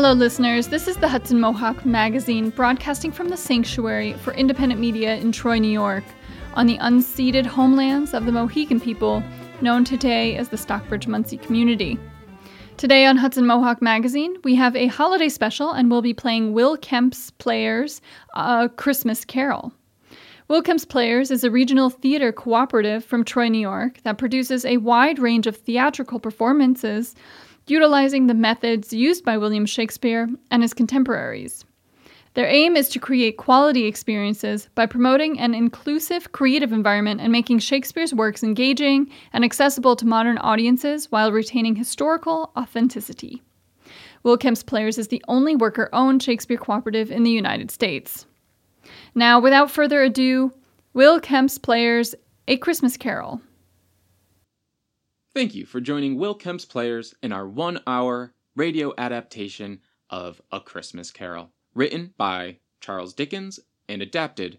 Hello, listeners. This is the Hudson Mohawk Magazine, broadcasting from the Sanctuary for Independent Media in Troy, New York, on the unceded homelands of the Mohican people, known today as the Stockbridge Munsee community. Today on Hudson Mohawk Magazine, we have a holiday special and we'll be playing Will Kemp's Players' A Christmas Carol. Will Kemp's Players is a regional theater cooperative from Troy, New York that produces a wide range of theatrical performances utilizing the methods used by William Shakespeare and his contemporaries. Their aim is to create quality experiences by promoting an inclusive creative environment and making Shakespeare's works engaging and accessible to modern audiences while retaining historical authenticity. Will Kemp's Players is the only worker owned Shakespeare cooperative in the United States. Now, without further ado, Will Kemp's Players A Christmas Carol. Thank you for joining Will Kemp's Players in our one hour radio adaptation of A Christmas Carol, written by Charles Dickens and adapted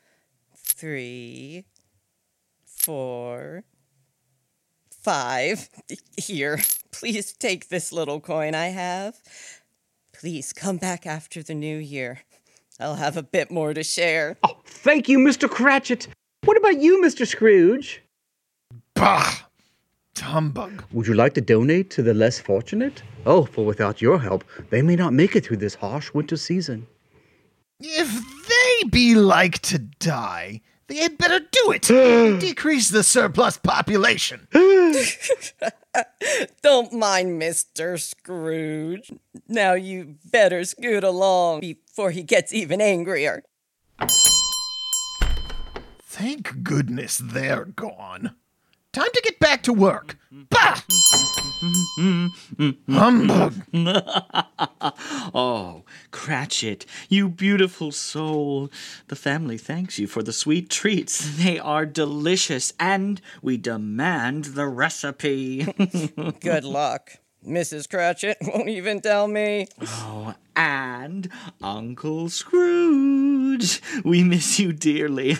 three, four, five. Here, please take this little coin I have. Please come back after the new year. I'll have a bit more to share. Oh, thank you, Mr. Cratchit. What about you, Mr. Scrooge? Bah! Humbug. Would you like to donate to the less fortunate? Oh, for without your help, they may not make it through this harsh winter season. If they be like to die, they had better do it. Decrease the surplus population. Don't mind Mr. Scrooge. Now you better scoot along before he gets even angrier. Thank goodness they're gone. Time to get back to work. Bah! Humbug. oh, Cratchit, you beautiful soul. The family thanks you for the sweet treats. They are delicious, and we demand the recipe. Good luck. Mrs. Cratchit won't even tell me. Oh, and Uncle Scrooge. We miss you dearly.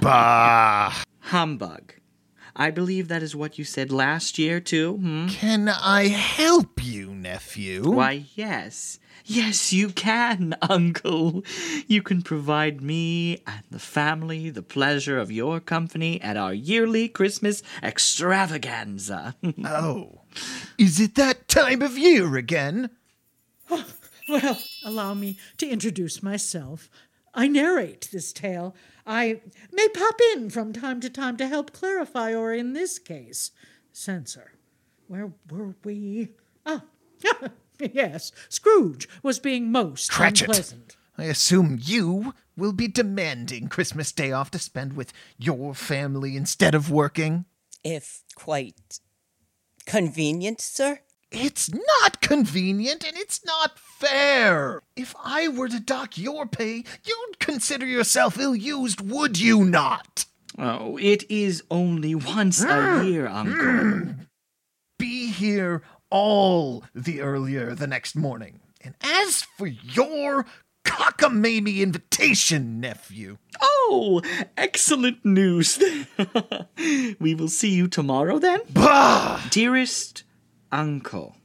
bah! Humbug. I believe that is what you said last year, too. Hmm? Can I help you, nephew? Why, yes. Yes, you can, Uncle. You can provide me and the family the pleasure of your company at our yearly Christmas extravaganza. oh, is it that time of year again? Well, allow me to introduce myself. I narrate this tale. I may pop in from time to time to help clarify, or in this case, censor. Where were we? Ah, yes, Scrooge was being most Cratchit. unpleasant. I assume you will be demanding Christmas Day off to spend with your family instead of working. If quite convenient, sir. It's not convenient and it's not fair. If I were to dock your pay, you'd consider yourself ill used, would you not? Oh, it is only once a mm. year, Uncle. Mm. Be here all the earlier the next morning. And as for your cockamamie invitation, nephew. Oh, excellent news. we will see you tomorrow then. Bah! Dearest Uncle,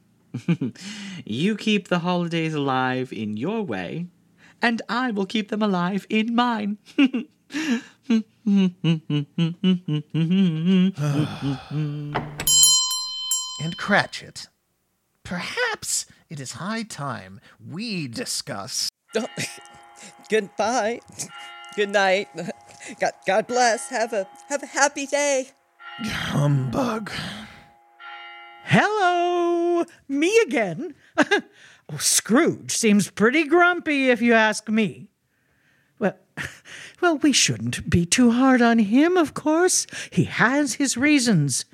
you keep the holidays alive in your way, and I will keep them alive in mine. and Cratchit, perhaps it is high time we discuss. Goodbye. Good night. God, God bless. Have a have a happy day. Humbug. Hello, me again. oh, Scrooge seems pretty grumpy, if you ask me. Well, well, we shouldn't be too hard on him, of course. He has his reasons.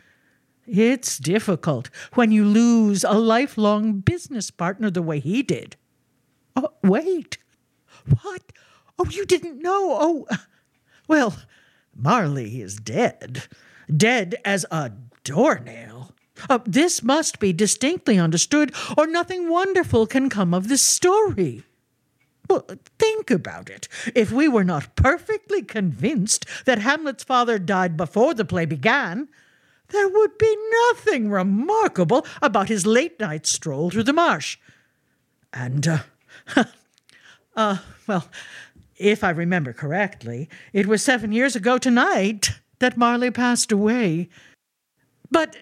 It's difficult when you lose a lifelong business partner the way he did. Oh, wait. What? Oh, you didn't know? Oh, well, Marley is dead. Dead as a doornail. Uh, this must be distinctly understood, or nothing wonderful can come of this story. Well, think about it. If we were not perfectly convinced that Hamlet's father died before the play began, there would be nothing remarkable about his late night stroll through the marsh. And, uh, uh, well, if I remember correctly, it was seven years ago tonight that Marley passed away. But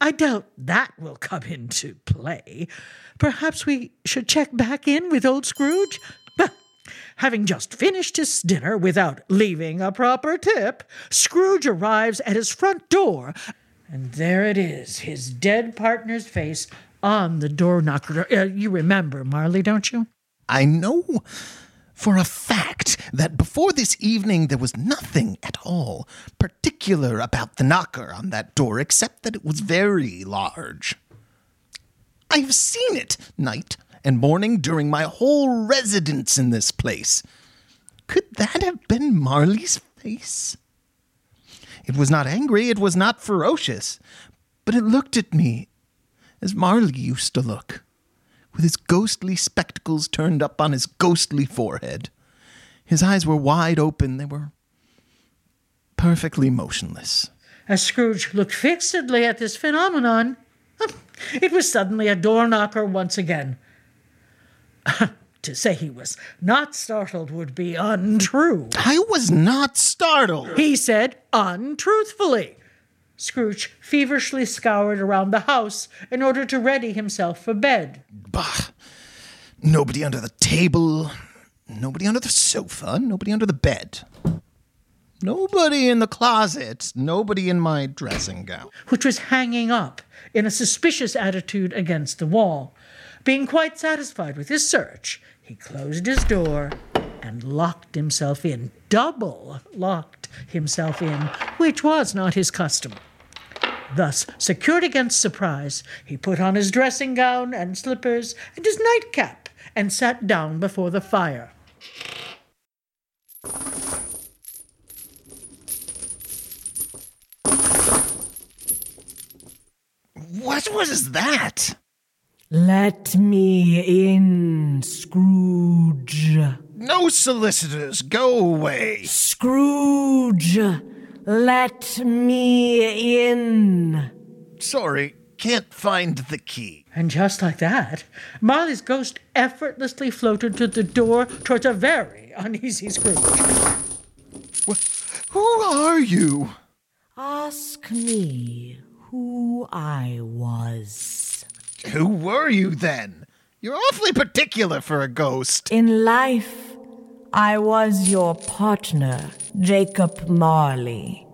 I doubt that will come into play. Perhaps we should check back in with old Scrooge? Well, having just finished his dinner without leaving a proper tip, Scrooge arrives at his front door, and there it is, his dead partner's face on the door knocker. Uh, you remember Marley, don't you? I know for a fact that before this evening there was nothing at all particular about the knocker on that door except that it was very large. I have seen it night and morning during my whole residence in this place. Could that have been Marley's face? It was not angry, it was not ferocious, but it looked at me as Marley used to look with his ghostly spectacles turned up on his ghostly forehead. His eyes were wide open, they were perfectly motionless. As Scrooge looked fixedly at this phenomenon, it was suddenly a door knocker once again. to say he was not startled would be untrue. I was not startled. He said untruthfully. Scrooge feverishly scoured around the house in order to ready himself for bed. Bah! Nobody under the table, nobody under the sofa, nobody under the bed. Nobody in the closet, nobody in my dressing gown. which was hanging up in a suspicious attitude against the wall. Being quite satisfied with his search, he closed his door and locked himself in, double locked himself in, which was not his custom. Thus, secured against surprise, he put on his dressing gown and slippers and his nightcap and sat down before the fire. What was that? Let me in, Scrooge. No solicitors, go away. Scrooge, let me in. Sorry, can't find the key. And just like that, Marley's ghost effortlessly floated to the door towards a very uneasy Scrooge. Who are you? Ask me who I was. Who were you then? You're awfully particular for a ghost. In life, I was your partner, Jacob Marley.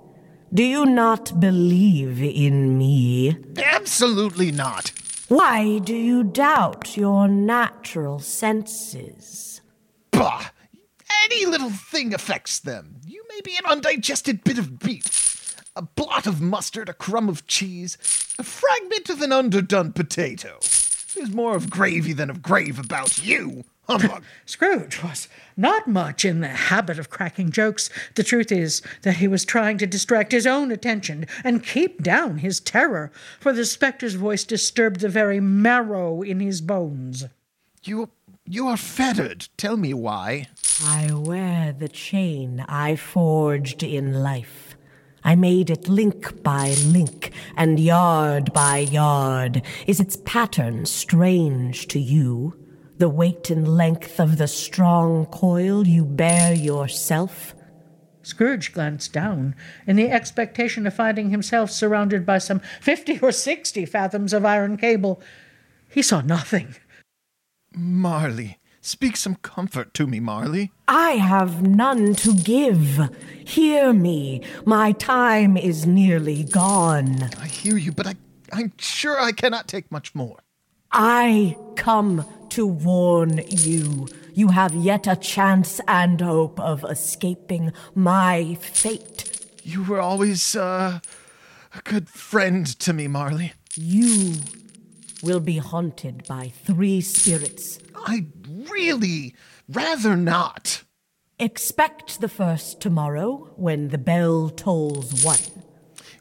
Do you not believe in me? Absolutely not. Why do you doubt your natural senses? Bah! Any little thing affects them. You may be an undigested bit of beef, a blot of mustard, a crumb of cheese, a fragment of an underdone potato. There's more of gravy than of grave about you, humbug. Scrooge was not much in the habit of cracking jokes. The truth is that he was trying to distract his own attention and keep down his terror, for the spectre's voice disturbed the very marrow in his bones. you, you are fettered. Tell me why. I wear the chain I forged in life. I made it link by link and yard by yard. Is its pattern strange to you? The weight and length of the strong coil you bear yourself? Scrooge glanced down in the expectation of finding himself surrounded by some fifty or sixty fathoms of iron cable. He saw nothing. Marley, speak some comfort to me, Marley. I have none to give. Hear me. My time is nearly gone. I hear you, but I, I'm sure I cannot take much more. I come to warn you. You have yet a chance and hope of escaping my fate. You were always, uh, a good friend to me, Marley. You will be haunted by three spirits. I really rather not. Expect the first tomorrow when the bell tolls one.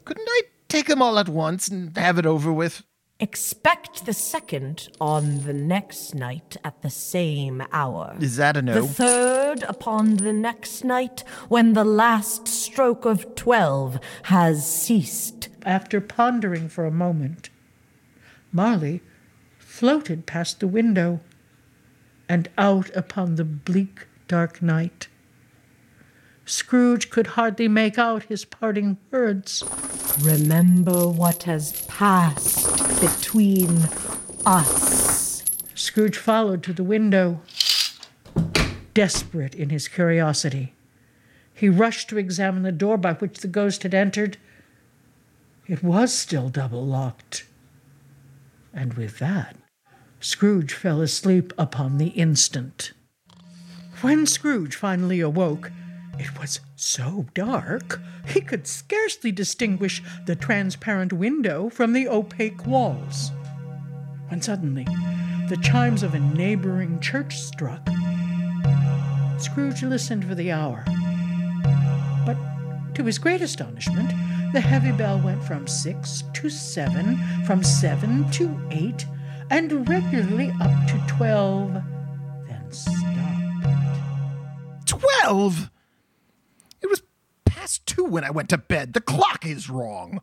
Couldn't I take them all at once and have it over with? Expect the second on the next night at the same hour. Is that a no? The third upon the next night when the last stroke of twelve has ceased. After pondering for a moment, Marley floated past the window and out upon the bleak, dark night. Scrooge could hardly make out his parting words. Remember what has passed between us. Scrooge followed to the window, desperate in his curiosity. He rushed to examine the door by which the ghost had entered. It was still double locked. And with that, Scrooge fell asleep upon the instant. When Scrooge finally awoke, it was so dark he could scarcely distinguish the transparent window from the opaque walls. When suddenly the chimes of a neighboring church struck, Scrooge listened for the hour. But to his great astonishment, the heavy bell went from six to seven, from seven to eight, and regularly up to twelve, then stopped. Twelve? It was past two when I went to bed. The clock is wrong.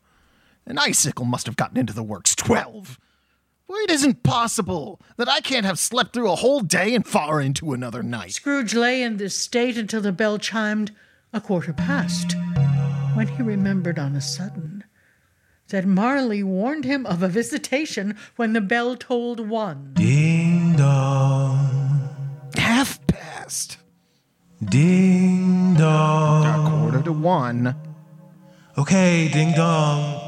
An icicle must have gotten into the works. Twelve? Well, it isn't possible that I can't have slept through a whole day and far into another night. Scrooge lay in this state until the bell chimed a quarter past, when he remembered on a sudden that Marley warned him of a visitation when the bell tolled one. Ding dong, Half past. ding A dong. Quarter to one. Okay, ding dong.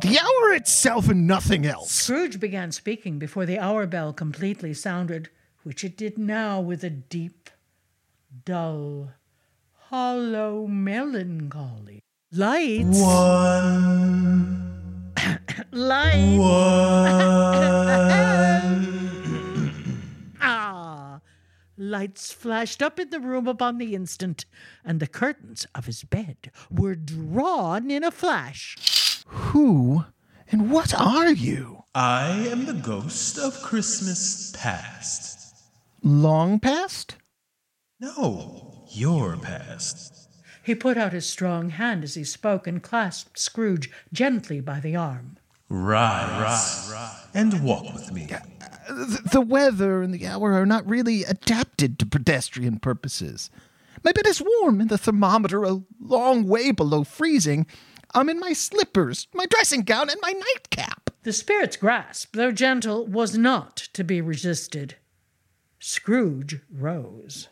The hour itself and nothing else. Scrooge began speaking before the hour bell completely sounded, which it did now with a deep, dull, hollow melancholy. Lights, One, lights. one. Lights flashed up in the room upon the instant, and the curtains of his bed were drawn in a flash. Who and what are you? I am the ghost of Christmas past. Long past? No, your past. He put out his strong hand as he spoke and clasped Scrooge gently by the arm. Rise, and walk with me. Th- The weather and the hour are not really adapted to pedestrian purposes. My bed is warm and the thermometer a long way below freezing. I'm in my slippers, my dressing gown, and my nightcap. The spirit's grasp, though gentle, was not to be resisted. Scrooge rose.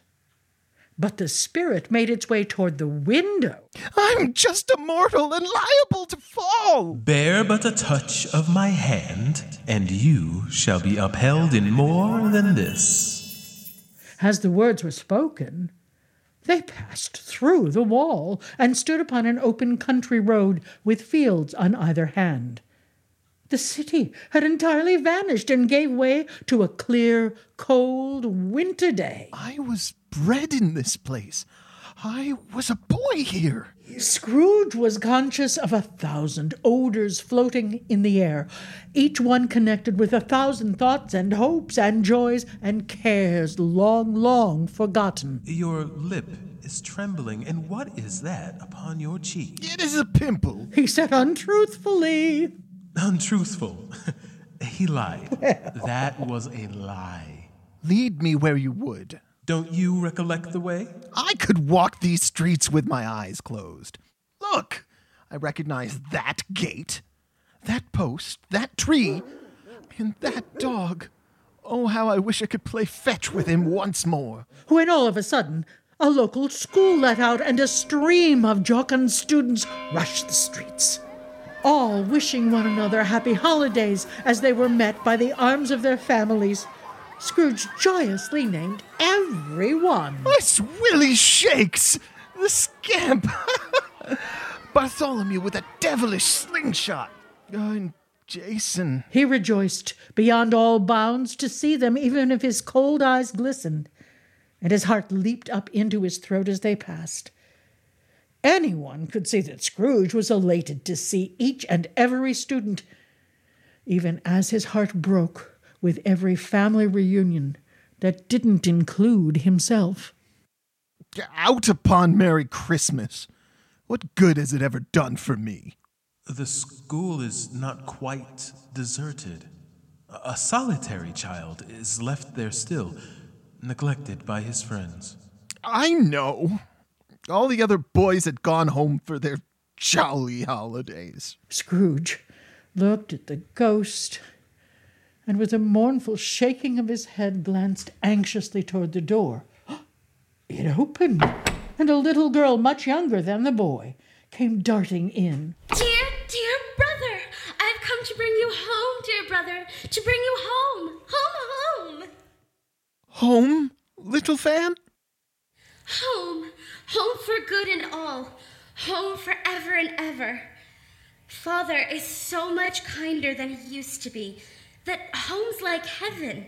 But the spirit made its way toward the window. I'm just a mortal and liable to fall. Bear but a touch of my hand, and you shall be upheld in more than this. As the words were spoken, they passed through the wall and stood upon an open country road with fields on either hand. The city had entirely vanished and gave way to a clear, cold winter day. I was bred in this place. I was a boy here. Scrooge was conscious of a thousand odors floating in the air, each one connected with a thousand thoughts and hopes and joys and cares long, long forgotten. Your lip is trembling, and what is that upon your cheek? It is a pimple. He said untruthfully. Untruthful. he lied. That was a lie. Lead me where you would. Don't you recollect the way? I could walk these streets with my eyes closed. Look, I recognize that gate, that post, that tree, and that dog. Oh, how I wish I could play fetch with him once more. when all of a sudden a local school let out and a stream of jocund students rushed the streets, all wishing one another happy holidays as they were met by the arms of their families. Scrooge joyously named every one. It's Willie Shakes, the scamp. Bartholomew with a devilish slingshot. Uh, and Jason. He rejoiced beyond all bounds to see them, even if his cold eyes glistened, and his heart leaped up into his throat as they passed. Anyone could see that Scrooge was elated to see each and every student, even as his heart broke with every family reunion that didn't include himself. Out upon Merry Christmas. What good has it ever done for me? The school is not quite deserted. A a solitary child is left there still, neglected by his friends. I know. All the other boys had gone home for their jolly holidays. Scrooge looked at the ghost and, with a mournful shaking of his head, glanced anxiously toward the door. It opened, and a little girl, much younger than the boy, came darting in. Dear, dear brother, I've come to bring you home, dear brother, to bring you home, home, home, Home, little fan? home, home for good and all, home forever and ever. Father is so much kinder than he used to be, that home's like heaven.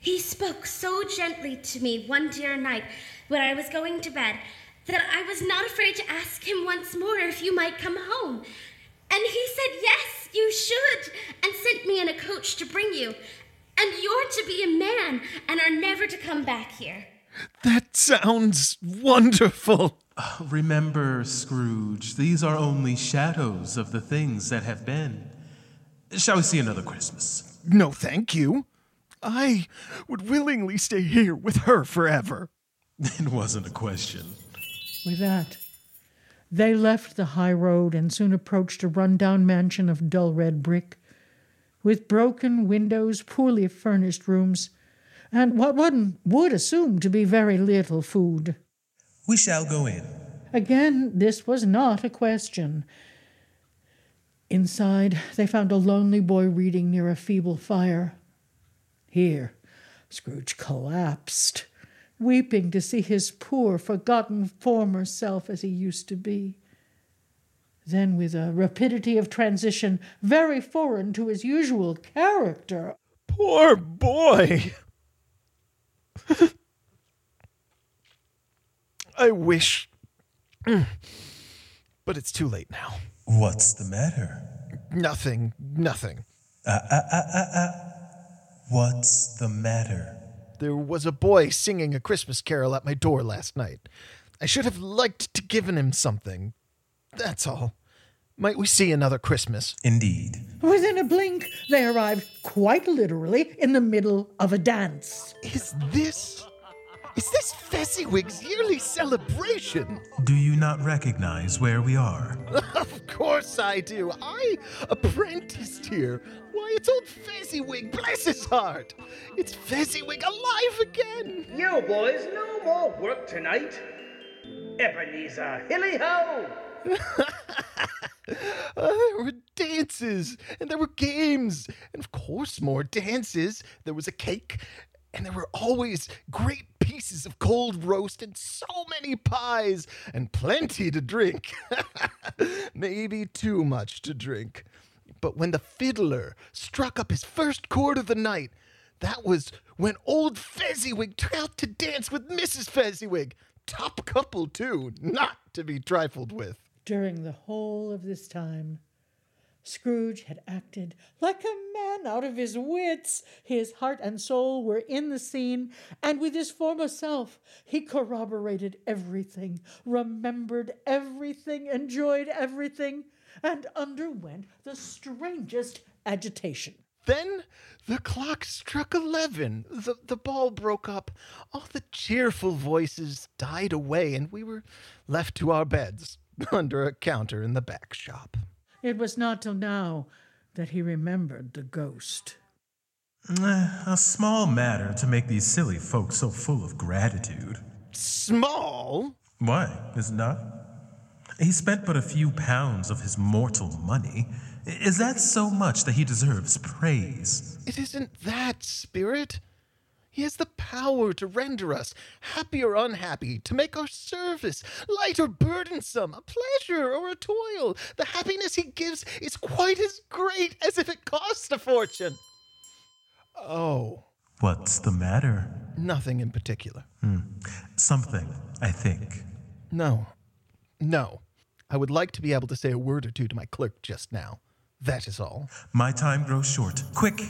He spoke so gently to me one dear night when I was going to bed that I was not afraid to ask him once more if you might come home. And he said, Yes, you should, and sent me in a coach to bring you. And you're to be a man and are never to come back here. That sounds wonderful. Uh, remember, Scrooge, these are only shadows of the things that have been. Shall we see another Christmas? No, thank you. I would willingly stay here with her forever. It wasn't a question. With that, they left the high road and soon approached a run-down mansion of dull red brick, with broken windows, poorly furnished rooms, and what one would assume to be very little food. We shall go in. Again, this was not a question. Inside, they found a lonely boy reading near a feeble fire. Here, Scrooge collapsed, weeping to see his poor, forgotten former self as he used to be. Then, with a rapidity of transition very foreign to his usual character, Poor boy. I wish. But it's too late now. What's the matter? Nothing, nothing. Uh, uh, uh, uh, uh. What's the matter? There was a boy singing a Christmas carol at my door last night. I should have liked to given him something. That's all. Might we see another Christmas? Indeed. within a blink, they arrived quite literally in the middle of a dance. Is this. Is this Fezziwig's yearly celebration? Do you not recognize where we are? Of course I do. I apprenticed here. Why, it's old Fezziwig, bless his heart. It's Fezziwig alive again. You boys, no more work tonight. Ebenezer, hilly ho! Uh, there were dances, and there were games, and of course, more dances. There was a cake, and there were always great pieces of cold roast, and so many pies, and plenty to drink. Maybe too much to drink. But when the fiddler struck up his first chord of the night, that was when old Fezziwig took out to dance with Mrs. Fezziwig. Top couple, too, not to be trifled with. During the whole of this time, Scrooge had acted like a man out of his wits. His heart and soul were in the scene, and with his former self, he corroborated everything, remembered everything, enjoyed everything, and underwent the strangest agitation. Then the clock struck eleven. The, the ball broke up. All the cheerful voices died away, and we were left to our beds under a counter in the back shop. It was not till now that he remembered the ghost. Eh, a small matter to make these silly folks so full of gratitude. Small? Why, is it not? He spent but a few pounds of his mortal money. Is that so much that he deserves praise? It isn't that, Spirit. He has the power to render us happy or unhappy, to make our service light or burdensome, a pleasure or a toil. The happiness he gives is quite as great as if it cost a fortune. Oh, What's the matter? nothing in particular. Hmm. Something, I think. No, no. I would like to be able to say a word or two to my clerk just now. That is all. My time grows short. Quick!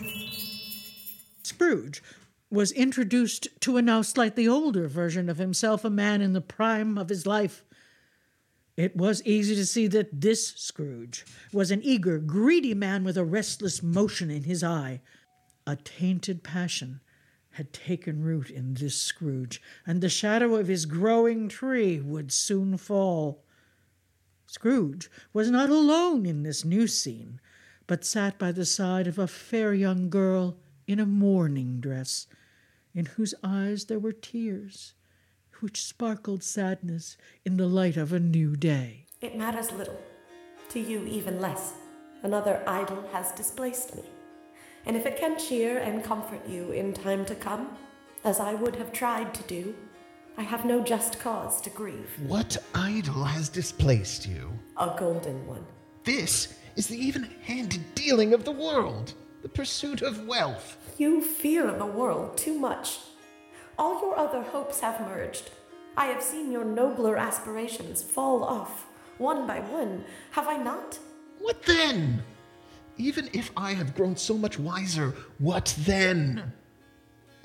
Scrooge was introduced to a now slightly older version of himself, a man in the prime of his life. It was easy to see that this Scrooge was an eager, greedy man with a restless motion in his eye. A tainted passion had taken root in this Scrooge, and the shadow of his growing tree would soon fall. Scrooge was not alone in this new scene, but sat by the side of a fair young girl in a mourning dress, in whose eyes there were tears, which sparkled sadness in the light of a new day. It matters little. To you, even less. Another idol has displaced me. And if it can cheer and comfort you in time to come, as I would have tried to do, I have no just cause to grieve. What idol has displaced you? A golden one. This is the even handed dealing of the world, the pursuit of wealth. You fear the world too much. All your other hopes have merged. I have seen your nobler aspirations fall off, one by one, have I not? What then? Even if I have grown so much wiser, what then?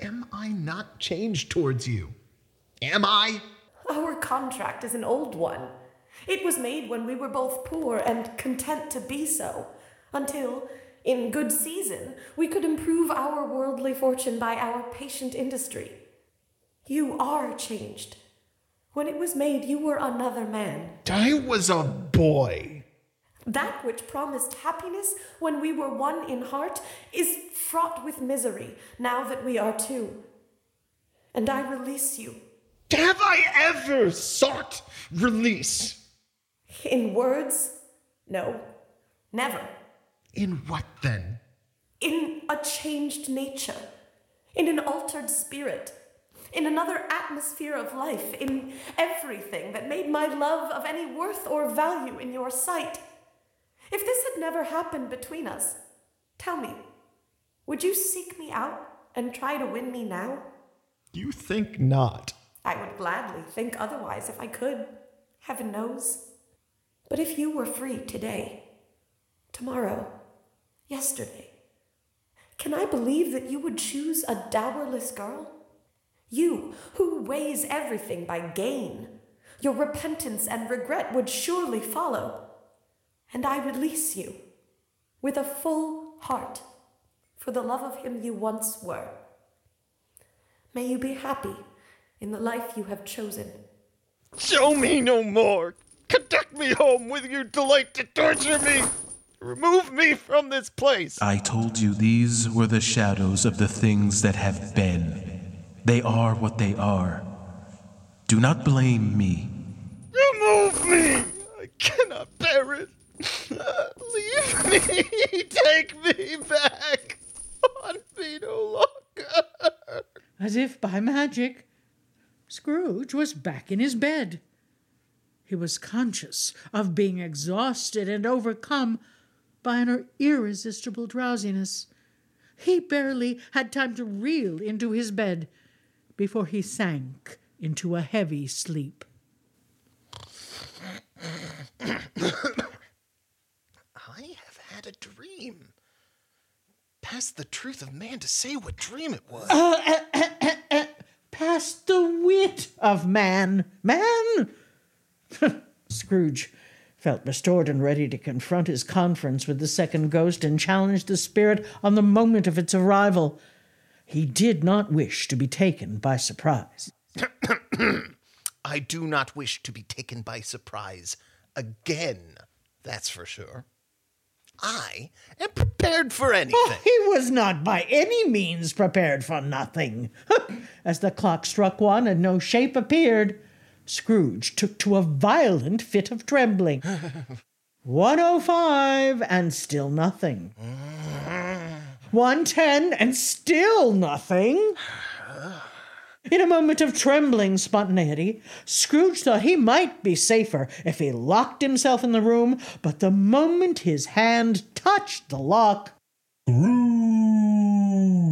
Am I not changed towards you? Am I? Our contract is an old one. It was made when we were both poor and content to be so, until, in good season, we could improve our worldly fortune by our patient industry. You are changed. When it was made, you were another man. I was a boy. That which promised happiness when we were one in heart is fraught with misery now that we are two. And I release you. Have I ever sought release? In words? No. Never. In what then? In a changed nature. In an altered spirit. In another atmosphere of life. In everything that made my love of any worth or value in your sight. If this had never happened between us, tell me, would you seek me out and try to win me now? You think not. I would gladly think otherwise if I could, heaven knows. But if you were free today, tomorrow, yesterday, can I believe that you would choose a dowerless girl? You, who weighs everything by gain, your repentance and regret would surely follow. And I release you with a full heart for the love of him you once were. May you be happy in the life you have chosen. Show me no more. Conduct me home with your delight to torture me. Remove me from this place. I told you these were the shadows of the things that have been. They are what they are. Do not blame me. Remove me. I cannot bear it. Leave me. Take me back. Want me no longer. As if by magic, Scrooge was back in his bed. He was conscious of being exhausted and overcome by an irresistible drowsiness. He barely had time to reel into his bed before he sank into a heavy sleep. I have had a dream. Past the truth of man to say what dream it was. Uh, Past the wit of man, man! Scrooge felt restored and ready to confront his conference with the second ghost and challenge the spirit on the moment of its arrival. He did not wish to be taken by surprise. I do not wish to be taken by surprise again, that's for sure. I am prepared for anything. Oh, he was not by any means prepared for nothing. As the clock struck one and no shape appeared, Scrooge took to a violent fit of trembling. 105 and still nothing. 110 and still nothing. In a moment of trembling spontaneity, Scrooge thought he might be safer if he locked himself in the room, but the moment his hand touched the lock,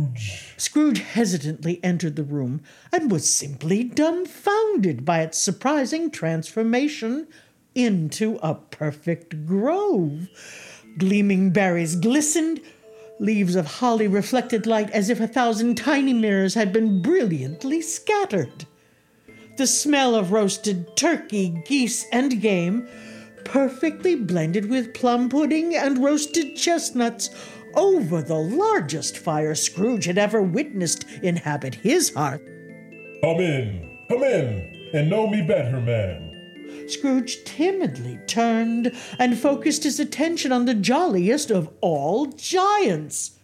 Scrooge! Scrooge hesitantly entered the room and was simply dumbfounded by its surprising transformation into a perfect grove. Gleaming berries glistened, leaves of holly reflected light as if a thousand tiny mirrors had been brilliantly scattered. The smell of roasted turkey, geese, and game, perfectly blended with plum pudding and roasted chestnuts, over the largest fire Scrooge had ever witnessed inhabit his hearth. Come in, come in, and know me better, man. Scrooge timidly turned and focused his attention on the jolliest of all giants.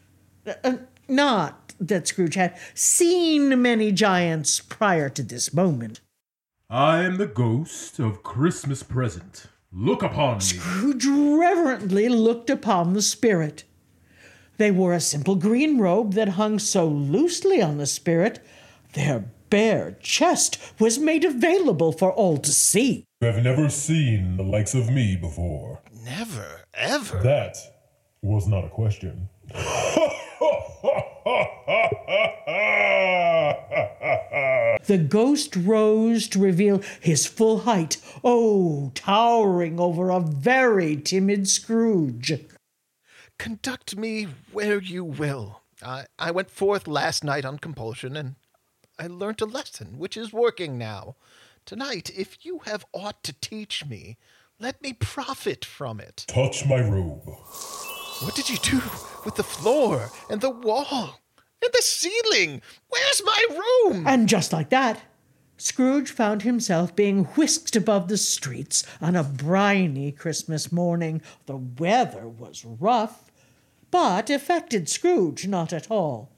Uh, not that Scrooge had seen many giants prior to this moment. I am the ghost of Christmas present. Look upon me. Scrooge reverently looked upon the spirit. They wore a simple green robe that hung so loosely on the spirit, their bare chest was made available for all to see. You have never seen the likes of me before. Never, ever. That was not a question. The ghost rose to reveal his full height, oh, towering over a very timid Scrooge. Conduct me where you will. I, I went forth last night on compulsion, and I learnt a lesson which is working now. Tonight, if you have aught to teach me, let me profit from it. Touch my robe. What did you do with the floor and the wall and the ceiling? Where's my room? And just like that, Scrooge found himself being whisked above the streets on a briny Christmas morning. The weather was rough, but affected Scrooge not at all.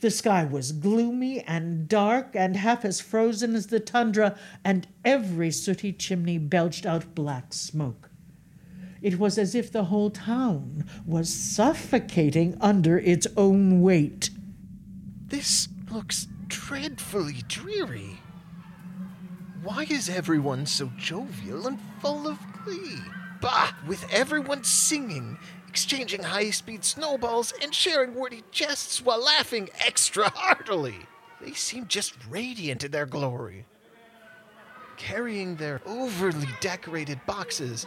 The sky was gloomy and dark and half as frozen as the tundra, and every sooty chimney belched out black smoke. It was as if the whole town was suffocating under its own weight. This looks dreadfully dreary. Why is everyone so jovial and full of glee? Bah! With everyone singing, exchanging high speed snowballs, and sharing wordy jests while laughing extra heartily. They seem just radiant in their glory. Carrying their overly decorated boxes,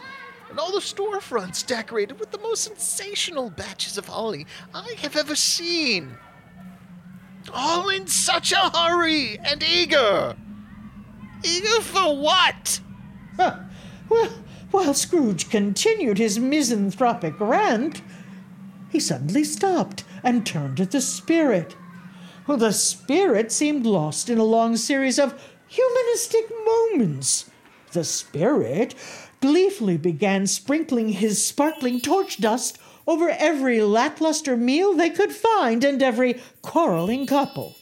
and all the storefronts decorated with the most sensational batches of holly I have ever seen. All in such a hurry and eager. Eager for what? Huh. Well, while Scrooge continued his misanthropic rant, he suddenly stopped and turned to the spirit. Well, the spirit seemed lost in a long series of humanistic moments. The spirit gleefully began sprinkling his sparkling torch dust over every lackluster meal they could find and every quarreling couple.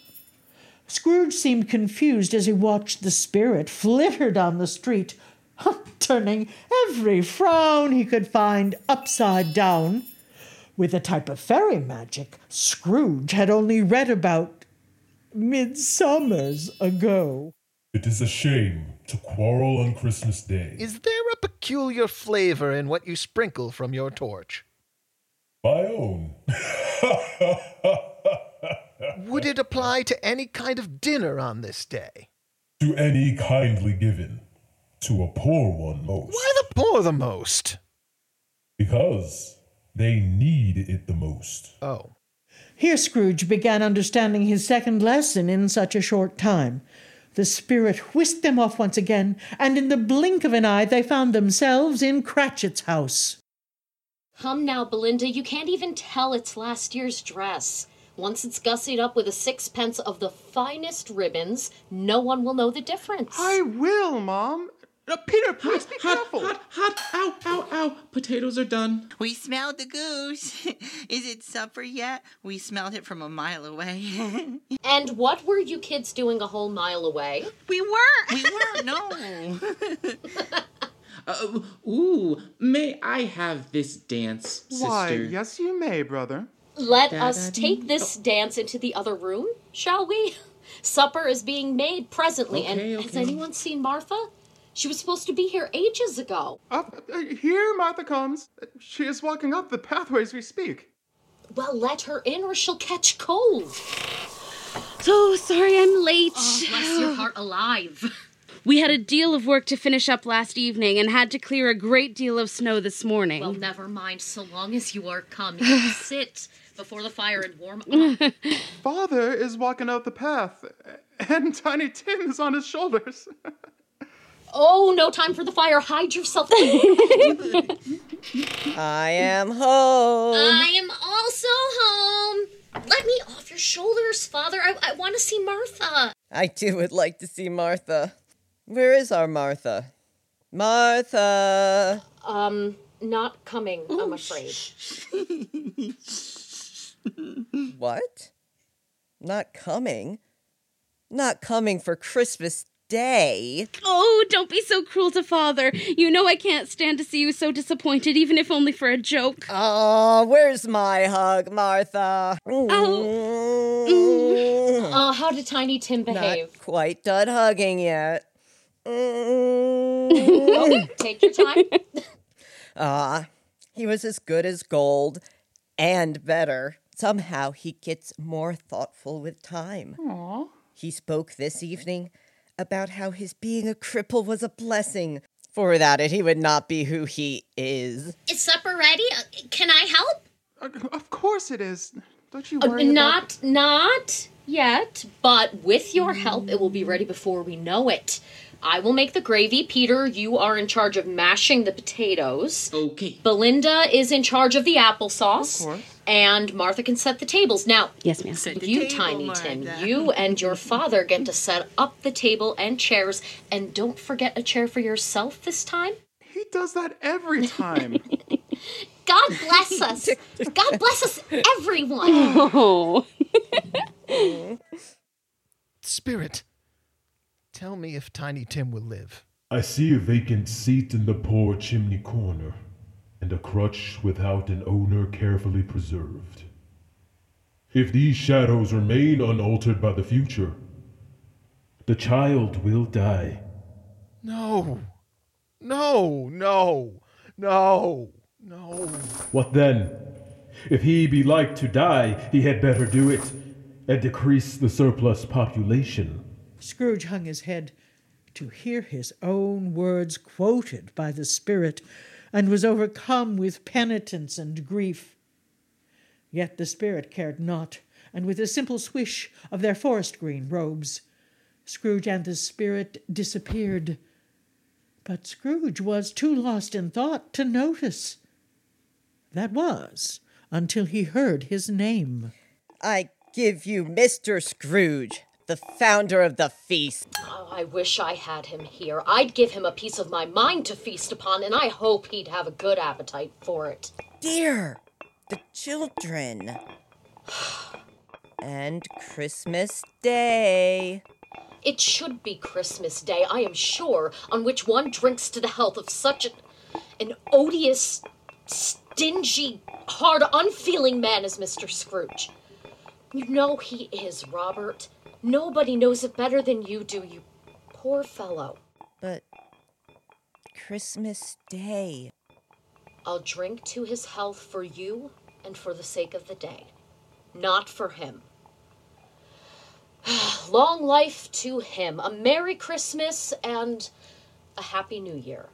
Scrooge seemed confused as he watched the spirit flitter down the street, turning every frown he could find upside down, with a type of fairy magic Scrooge had only read about midsummers ago. It is a shame to quarrel on Christmas Day. Is there a peculiar flavor in what you sprinkle from your torch? My own. Would it apply to any kind of dinner on this day? to any kindly given, to a poor one most. Why the poor the most? Because they need it the most. Oh. Here Scrooge began understanding his second lesson in such a short time. The spirit whisked them off once again, and in the blink of an eye they found themselves in Cratchit's house. Come now, Belinda, you can't even tell it's last year's dress. Once it's gussied up with a sixpence of the finest ribbons, no one will know the difference. I will, Mom. Uh, Peter, please be careful. Hot, hot, ow, ow, ow. Potatoes are done. We smelled the goose. Is it supper yet? We smelled it from a mile away. And what were you kids doing a whole mile away? we weren't. We weren't. No. Uh, ooh, may I have this dance, sister? Why, yes, you may, brother. Let us take this dance into the other room, shall we? Supper is being made presently, Okay, and has anyone seen Martha? She was supposed to be here ages ago. Up, uh, here Martha comes. She is walking up the pathway as we speak. Well, let her in or she'll catch cold. So sorry I'm late. Oh, bless your heart alive. We had a deal of work to finish up last evening and had to clear a great deal of snow this morning. Well, never mind. So long as you are come, you can sit before the fire and warm up. Father is walking out the path, and Tiny Tim is on his shoulders. Oh, no time for the fire. Hide yourself. I am home. I am also home. Let me off your shoulders, Father. I, I want to see Martha. I too would like to see Martha. Where is our Martha? Martha. Um, not coming, I'm afraid. What? Not coming? Not coming for Christmas Day? Oh, don't be so cruel to father. You know I can't stand to see you so disappointed, even if only for a joke. Oh, where's my hug, Martha? Oh, how did Tiny Tim behave? Not quite done hugging yet. Okay, take your time. Ah, he was as good as gold and better. Somehow he gets more thoughtful with time. Aww. He spoke this evening about how his being a cripple was a blessing, for without it he would not be who he is. Is supper ready? Uh, Can I help? Of course it is. Don't you Uh, worry about not, not yet, but with your help, it will be ready before we know it. I will make the gravy. Peter, you are in charge of mashing the potatoes. Okay. Belinda is in charge of the applesauce. Of course. And Martha can set the tables. Now, Yes, ma'am. you, Tiny Tim, you and your father get to set up the table and chairs. And don't forget a chair for yourself this time. He does that every time. God bless us. God bless us, everyone. Oh. Spirit, tell me if Tiny Tim will live. I see a vacant seat in the poor chimney corner, and a crutch without an owner carefully preserved. If these shadows remain unaltered by the future, the child will die. No. No, no, no, no. What then? If he be like to die, he had better do it, and decrease the surplus population. Scrooge hung his head to hear his own words quoted by the Spirit, and was overcome with penitence and grief. Yet the Spirit cared not, and with a simple swish of their forest green robes, Scrooge and the Spirit disappeared. But Scrooge was too lost in thought to notice. That was until he heard his name. I give you Mr. Scrooge, the founder of the feast. Oh, I wish I had him here. I'd give him a piece of my mind to feast upon, and I hope he'd have a good appetite for it. Dear, the children. and Christmas Day. It should be Christmas Day, I am sure, on which one drinks to the health of such an, an odious, stingy, hard, unfeeling man as Mr. Scrooge. You know he is, Robert. Nobody knows it better than you do, you poor fellow. But Christmas Day. I'll drink to his health for you and for the sake of the day, not for him. Long life to him, a Merry Christmas and a Happy New Year.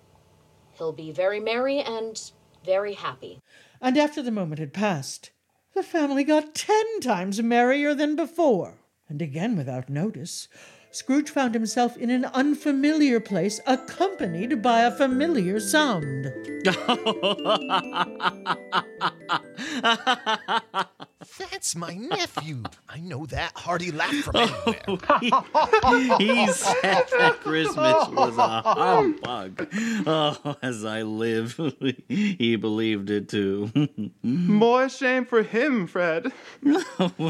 He'll be very merry and very happy. And after the moment had passed, the family got ten times merrier than before. And again, without notice, Scrooge found himself in an unfamiliar place, accompanied by a familiar sound. That's my nephew. I know that hearty laugh from anywhere. he said that Christmas was a humbug. Oh, as I live, he believed it too. More shame for him, Fred.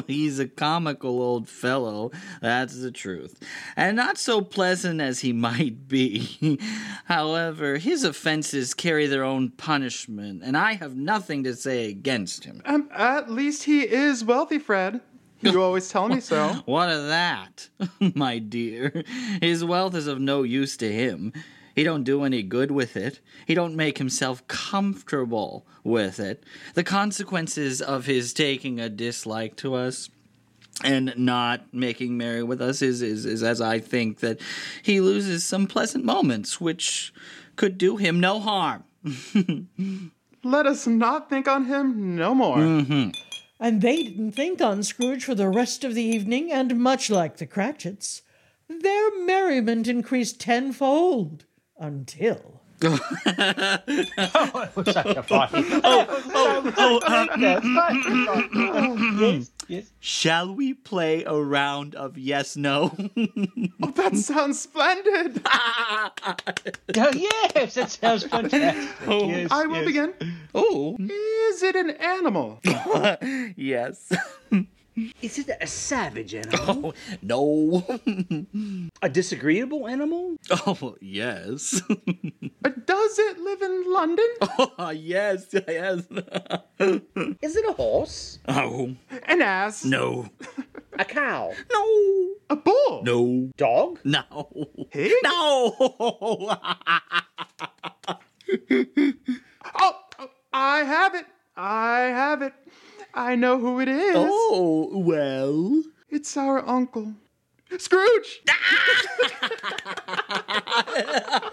He's a comical old fellow, that's the truth. And not so pleasant as he might be. However, his offenses carry their own punishment, and I have nothing to say against him. Um, at least he is wealthy, Fred. You always tell me so. What of that, my dear? His wealth is of no use to him. He don't do any good with it. He don't make himself comfortable with it. The consequences of his taking a dislike to us and not making merry with us is, is, is as I think that he loses some pleasant moments which could do him no harm. Let us not think on him no more. Mm-hmm. And they didn't think on Scrooge for the rest of the evening, and much like the Cratchits, their merriment increased tenfold until. oh, it was such a funny. Oh, oh, uh, yes, yes. Shall we play a round of yes no? oh, that sounds splendid. oh, yes, that sounds fantastic. Oh, yes, I will yes. begin. Oh. Is it an animal? yes. Is it a savage animal? Oh, no. a disagreeable animal? Oh, yes. Uh, Does it live in London? Oh, yes, yes. Is it a horse? Oh, An ass? no. A cow? No. A bull? No. Dog? No. Pig? No. Oh, oh, I have it. I have it. I know who it is. oh, well. It's our uncle. Scrooge!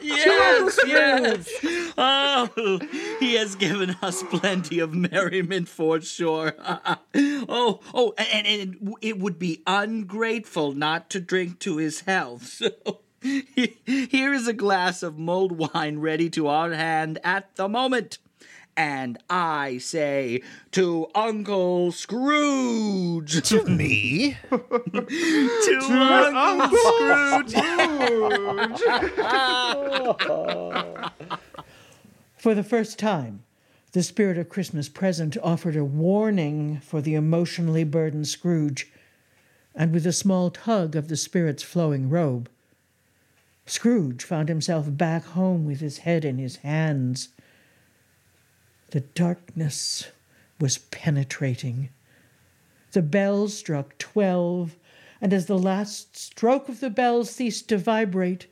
Yes, yes. Oh, he has given us plenty of merriment for sure. oh, oh, and, and it would be ungrateful not to drink to his health. So here is a glass of mulled wine ready to our hand at the moment. And I say to Uncle Scrooge. To me? to Uncle Scrooge. For the first time, the spirit of Christmas present offered a warning for the emotionally burdened Scrooge, and with a small tug of the spirit's flowing robe, Scrooge found himself back home with his head in his hands. The darkness was penetrating. The bells struck twelve, and as the last stroke of the bell ceased to vibrate,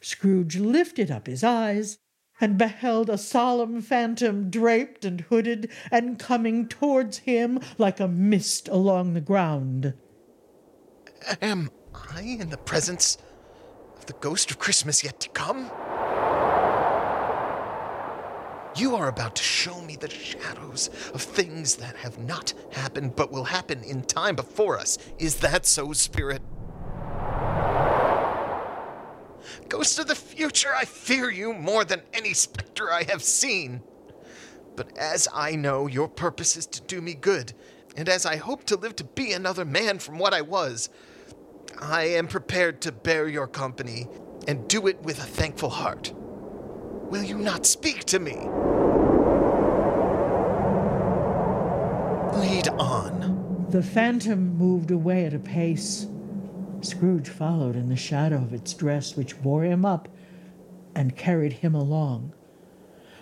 Scrooge lifted up his eyes and beheld a solemn phantom draped and hooded and coming towards him like a mist along the ground. Am I in the presence of the ghost of Christmas yet to come? You are about to show me the shadows of things that have not happened but will happen in time before us. Is that so, Spirit? Ghost of the future, I fear you more than any specter I have seen. But as I know your purpose is to do me good, and as I hope to live to be another man from what I was, I am prepared to bear your company and do it with a thankful heart. Will you not speak to me? Lead on. The phantom moved away at a pace. Scrooge followed in the shadow of its dress, which bore him up and carried him along.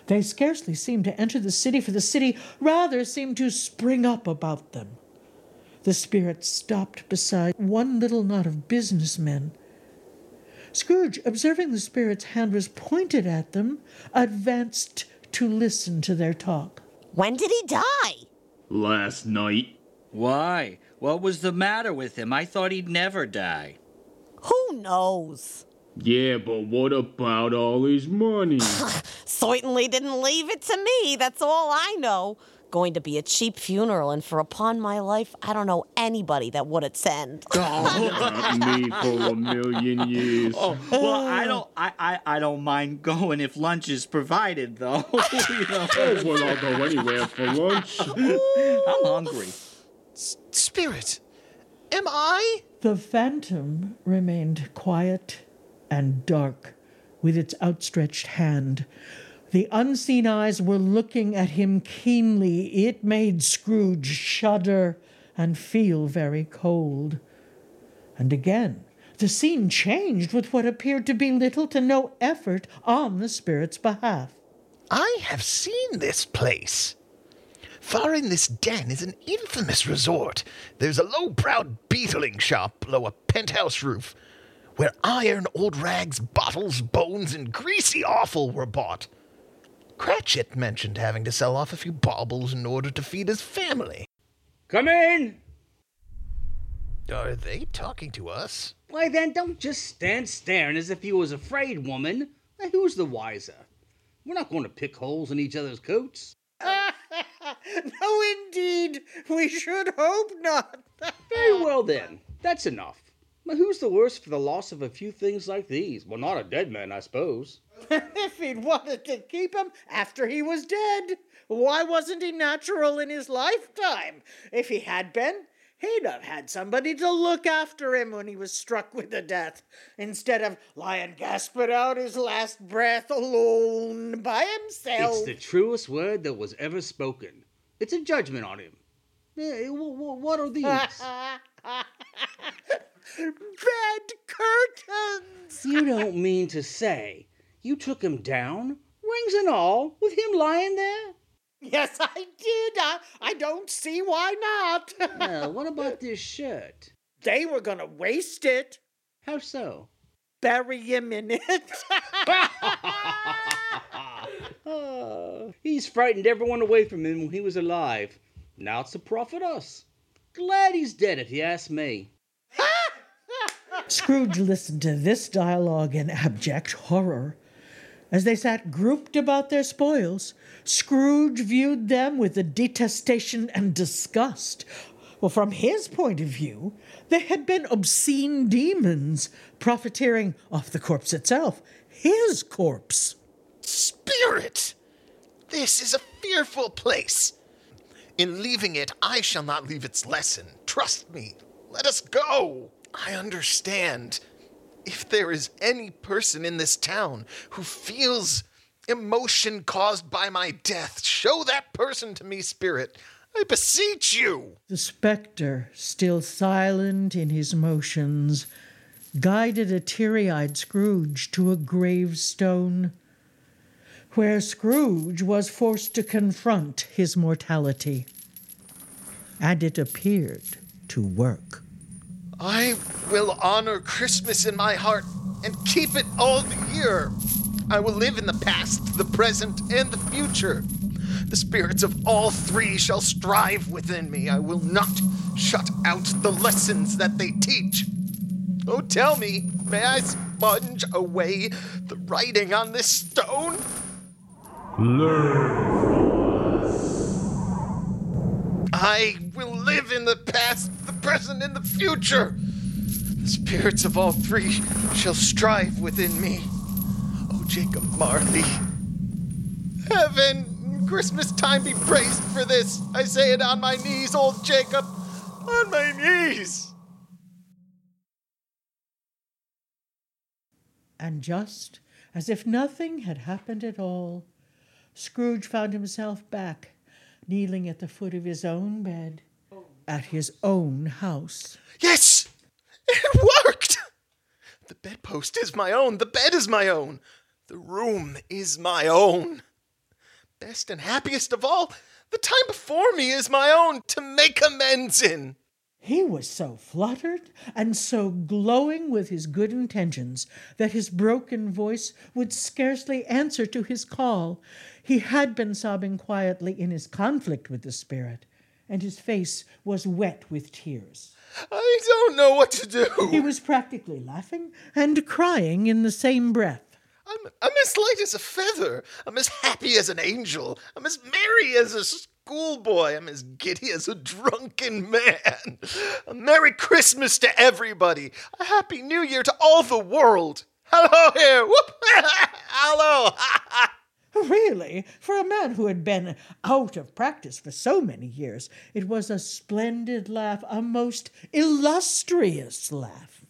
They scarcely seemed to enter the city, for the city rather seemed to spring up about them. The spirit stopped beside one little knot of businessmen. Scrooge, observing the spirit's hand was pointed at them, advanced to listen to their talk. When did he die? Last night. Why? What was the matter with him? I thought he'd never die. Who knows? Yeah, but what about all his money? Certainly didn't leave it to me, that's all I know. Going to be a cheap funeral, and for upon my life, I don't know anybody that would attend. Not me for a million years. Oh, well, I don't, I, I, I don't mind going if lunch is provided, though. you know. Oh, well, I'll go anywhere for lunch. I'm hungry. Spirit, am I? The phantom remained quiet and dark with its outstretched hand. The unseen eyes were looking at him keenly. It made Scrooge shudder and feel very cold. And again, the scene changed with what appeared to be little to no effort on the spirit's behalf. I have seen this place. Far in this den is an infamous resort. There's a low-browed beetling shop below a penthouse roof, where iron, old rags, bottles, bones, and greasy offal were bought. Cratchit mentioned having to sell off a few baubles in order to feed his family. Come in! Are they talking to us? Why then, don't just stand staring as if you was afraid, woman. Who's the wiser? We're not going to pick holes in each other's coats. no, indeed. We should hope not. Very well then. That's enough. But who's the worse for the loss of a few things like these? Well, not a dead man, I suppose. if he'd wanted to keep him after he was dead, why wasn't he natural in his lifetime? If he had been, he'd have had somebody to look after him when he was struck with the death, instead of lying gasping out his last breath alone by himself. It's the truest word that was ever spoken. It's a judgment on him. Wh- wh- what are these? Bed curtains! you don't mean to say you took him down, rings and all, with him lying there? Yes, I did. I, I don't see why not. Well, what about this shirt? They were gonna waste it. How so? Bury him in it. Oh, he's frightened everyone away from him when he was alive. Now it's to profit us. Glad he's dead, if you ask me. Scrooge listened to this dialogue in abject horror. As they sat grouped about their spoils, Scrooge viewed them with a detestation and disgust. Well, from his point of view, they had been obscene demons profiteering off the corpse itself, his corpse. Spirit! This is a fearful place. In leaving it, I shall not leave its lesson. Trust me. Let us go. I understand. If there is any person in this town who feels emotion caused by my death, show that person to me, Spirit. I beseech you. The spectre, still silent in his motions, guided a teary eyed Scrooge to a gravestone, where Scrooge was forced to confront his mortality. And it appeared to work. I will honor Christmas in my heart and keep it all the year. I will live in the past, the present, and the future. The spirits of all three shall strive within me. I will not shut out the lessons that they teach. Oh, tell me, may I sponge away the writing on this stone? Learn. I will live in the past, the present, and the future. The spirits of all three shall strive within me. Oh, Jacob Marley. Heaven, Christmas time be praised for this. I say it on my knees, old Jacob. On my knees. And just as if nothing had happened at all, Scrooge found himself back, kneeling at the foot of his own bed, at his own house. Yes! It worked! The bedpost is my own. The bed is my own. The room is my own. Best and happiest of all, the time before me is my own to make amends in. He was so fluttered and so glowing with his good intentions that his broken voice would scarcely answer to his call. He had been sobbing quietly in his conflict with the spirit, and his face was wet with tears. I don't know what to do. He was practically laughing and crying in the same breath. I'm, I'm as light as a feather. I'm as happy as an angel. I'm as merry as a schoolboy. I'm as giddy as a drunken man. A Merry Christmas to everybody. A Happy New Year to all the world. Hello here. Whoop. Hello. Really, for a man who had been out of practice for so many years, it was a splendid laugh, a most illustrious laugh.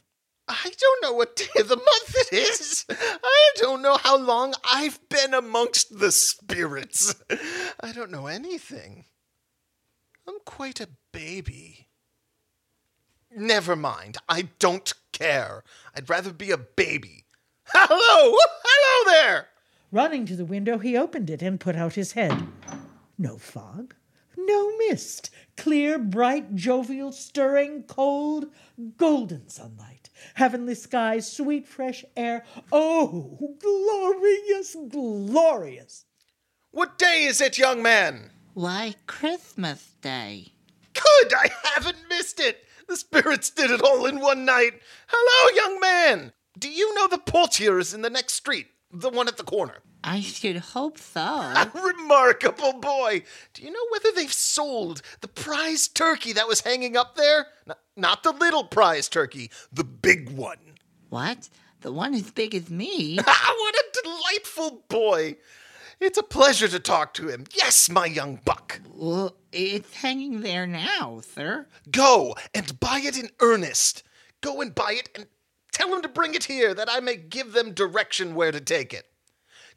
I don't know what day of the month it is. I don't know how long I've been amongst the spirits. I don't know anything. I'm quite a baby. Never mind. I don't care. I'd rather be a baby. Hello! Hello there! Running to the window, he opened it and put out his head. No fog, no mist. Clear, bright, jovial, stirring, cold, golden sunlight. Heavenly skies, sweet, fresh air. Oh, glorious, glorious. What day is it, young man? Why, Christmas Day. Good, I haven't missed it. The spirits did it all in one night. Hello, young man. Do you know the Poulterer's in the next street? The one at the corner. I should hope so. Remarkable boy. Do you know whether they've sold the prize turkey that was hanging up there? N- not the little prize turkey, the big one. What? The one as big as me? Ah, what a delightful boy. It's a pleasure to talk to him. Yes, my young buck. Well, it's hanging there now, sir. Go and buy it in earnest. Go and buy it and tell him to bring it here that I may give them direction where to take it.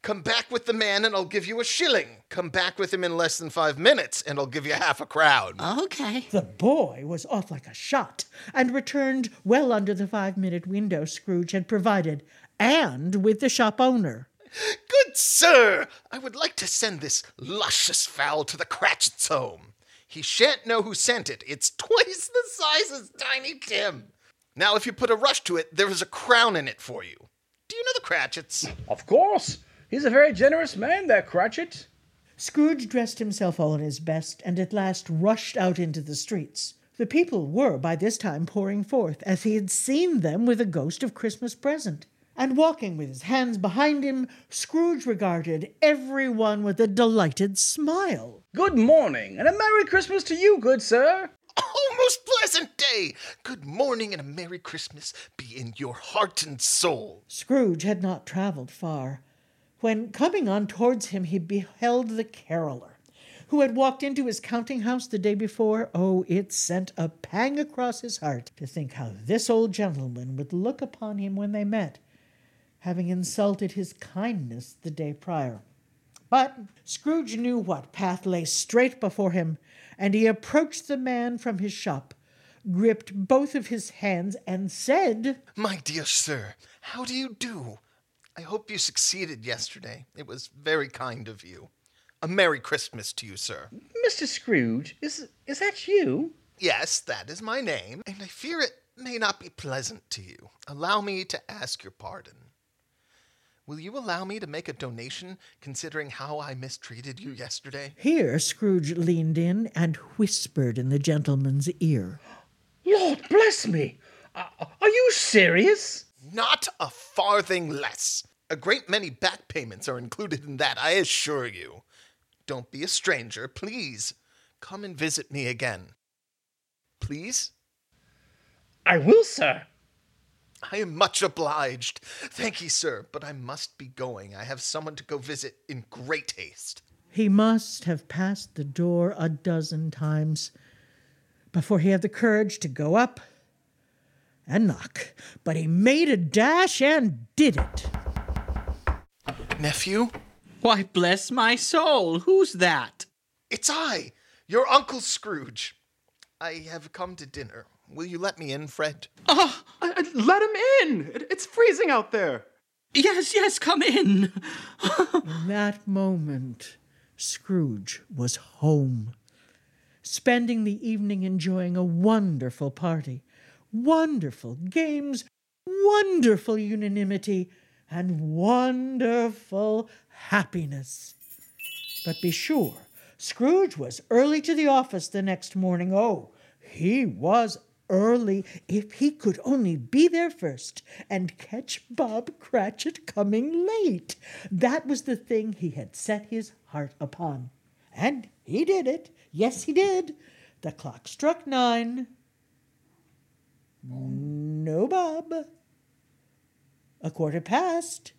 Come back with the man and I'll give you a shilling. Come back with him in less than five minutes and I'll give you half a crown. Okay. The boy was off like a shot and returned well under the five minute window Scrooge had provided, and with the shop owner. Good sir, I would like to send this luscious fowl to the Cratchit's home. He shan't know who sent it. It's twice the size as Tiny Tim. Now, if you put a rush to it, there is a crown in it for you. Do you know the Cratchits? Of course. He's a very generous man, that Cratchit. Scrooge dressed himself all in his best and at last rushed out into the streets. The people were by this time pouring forth, as he had seen them with a ghost of Christmas present. And walking with his hands behind him, Scrooge regarded every one with a delighted smile. Good morning, and a Merry Christmas to you, good sir. Oh, most pleasant day! Good morning and a Merry Christmas be in your heart and soul. Scrooge had not travelled far. When coming on towards him, he beheld the caroller, who had walked into his counting house the day before. Oh, it sent a pang across his heart to think how this old gentleman would look upon him when they met, having insulted his kindness the day prior. But Scrooge knew what path lay straight before him, and he approached the man from his shop, gripped both of his hands, and said, My dear sir, how do you do? I hope you succeeded yesterday. It was very kind of you. A Merry Christmas to you, sir. Mr. Scrooge, is is that you? Yes, that is my name, and I fear it may not be pleasant to you. Allow me to ask your pardon. Will you allow me to make a donation considering how I mistreated you yesterday? Here Scrooge leaned in and whispered in the gentleman's ear. Lord bless me! Are are you serious? Not a farthing less. A great many back payments are included in that, I assure you. Don't be a stranger, please. Come and visit me again. Please? I will, sir. I am much obliged. Thank you, sir, but I must be going. I have someone to go visit in great haste. He must have passed the door a dozen times before he had the courage to go up and knock. But he made a dash and did it. Nephew? Why, bless my soul, who's that? It's I, your Uncle Scrooge. I have come to dinner. Will you let me in, Fred? Oh, I, I- let him in. It- it's freezing out there. Yes, yes, come in. In that moment, Scrooge was home, spending the evening enjoying a wonderful party, wonderful games, wonderful unanimity, and wonderful happiness. But be sure, Scrooge was early to the office the next morning. Oh, he was early. If he could only be there first and catch Bob Cratchit coming late. That was the thing he had set his heart upon. And he did it. Yes, he did. The clock struck nine. No Bob. A quarter past.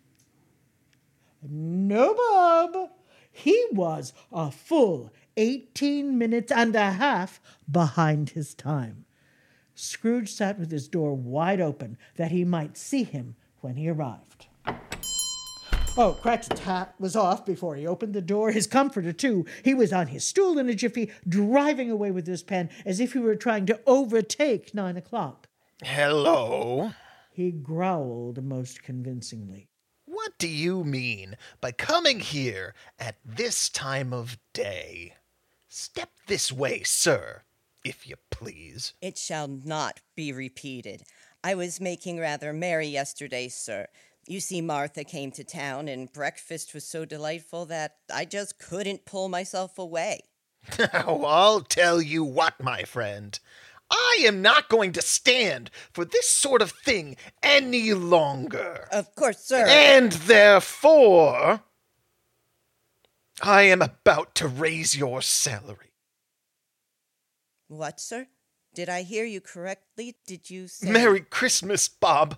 No Bob. He was a full 18 minutes and a half behind his time. Scrooge sat with his door wide open that he might see him when he arrived. Oh, Cratchit's hat was off before he opened the door, his comforter too. He was on his stool in a jiffy, driving away with his pen as if he were trying to overtake nine o'clock. Hello? He growled most convincingly. What do you mean by coming here at this time of day? Step this way, sir, if you please. It shall not be repeated. I was making rather merry yesterday, sir. You see, Martha came to town, and breakfast was so delightful that I just couldn't pull myself away. Now, oh, I'll tell you what, my friend. I am not going to stand for this sort of thing any longer. Of course, sir. And therefore, I am about to raise your salary. What, sir? Did I hear you correctly? Did you say. Merry Christmas, Bob.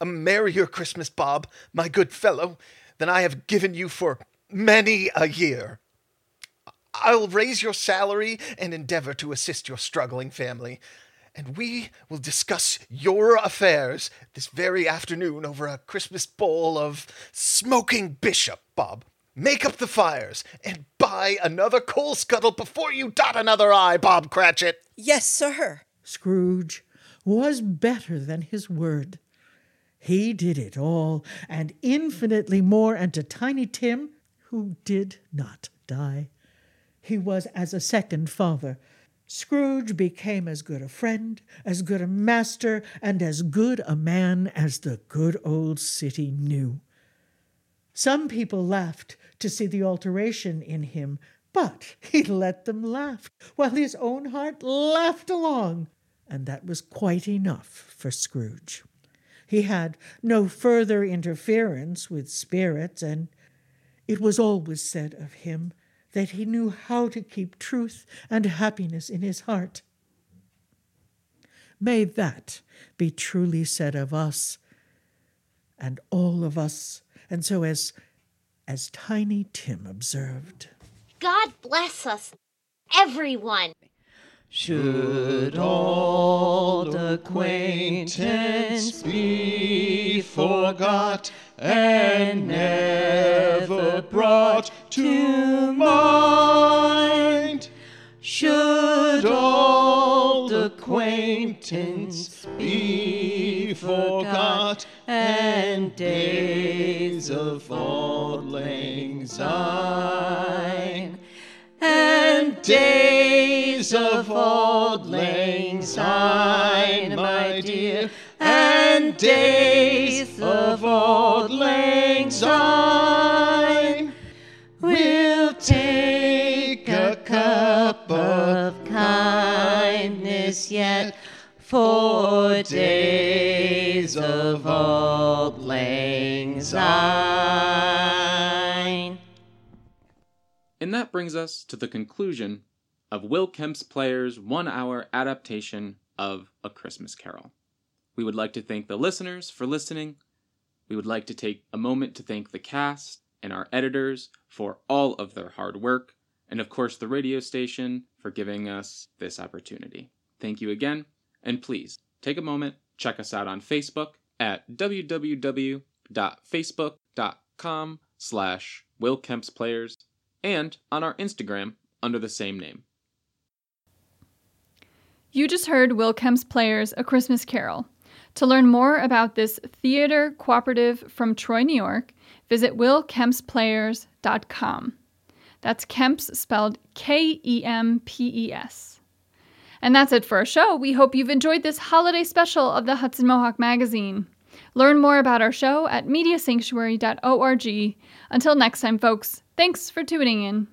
A merrier Christmas, Bob, my good fellow, than I have given you for many a year. I'll raise your salary and endeavor to assist your struggling family. And we will discuss your affairs this very afternoon over a Christmas bowl of smoking bishop, Bob. Make up the fires and buy another coal scuttle before you dot another I, Bob Cratchit. Yes, sir. Scrooge was better than his word. He did it all, and infinitely more, and to Tiny Tim, who did not die. He was as a second father. Scrooge became as good a friend, as good a master, and as good a man as the good old city knew. Some people laughed to see the alteration in him, but he let them laugh, while his own heart laughed along, and that was quite enough for Scrooge. He had no further interference with spirits, and it was always said of him that he knew how to keep truth and happiness in his heart. May that be truly said of us and all of us, and so as as Tiny Tim observed. God bless us, everyone. Should old acquaintance be forgot and never brought to mind? Should old acquaintance be forgot and days of old lang syne? And days of old lang syne, my dear, and days of old lang syne. We'll take a cup of kindness yet for days of old And that brings us to the conclusion of Will Kempe's Player's one hour adaptation of A Christmas Carol. We would like to thank the listeners for listening. We would like to take a moment to thank the cast and our editors for all of their hard work, and of course the radio station for giving us this opportunity. Thank you again, and please take a moment, check us out on Facebook at www.facebook.com slash Will Kempe's Players and on our Instagram under the same name. You just heard Will Kempe's Players A Christmas Carol. To learn more about this theater cooperative from Troy, New York, visit willkempsplayers.com. That's Kempe's spelled K E M P E S. And that's it for our show. We hope you've enjoyed this holiday special of the Hudson Mohawk Magazine. Learn more about our show at mediasanctuary.org. Until next time, folks, thanks for tuning in.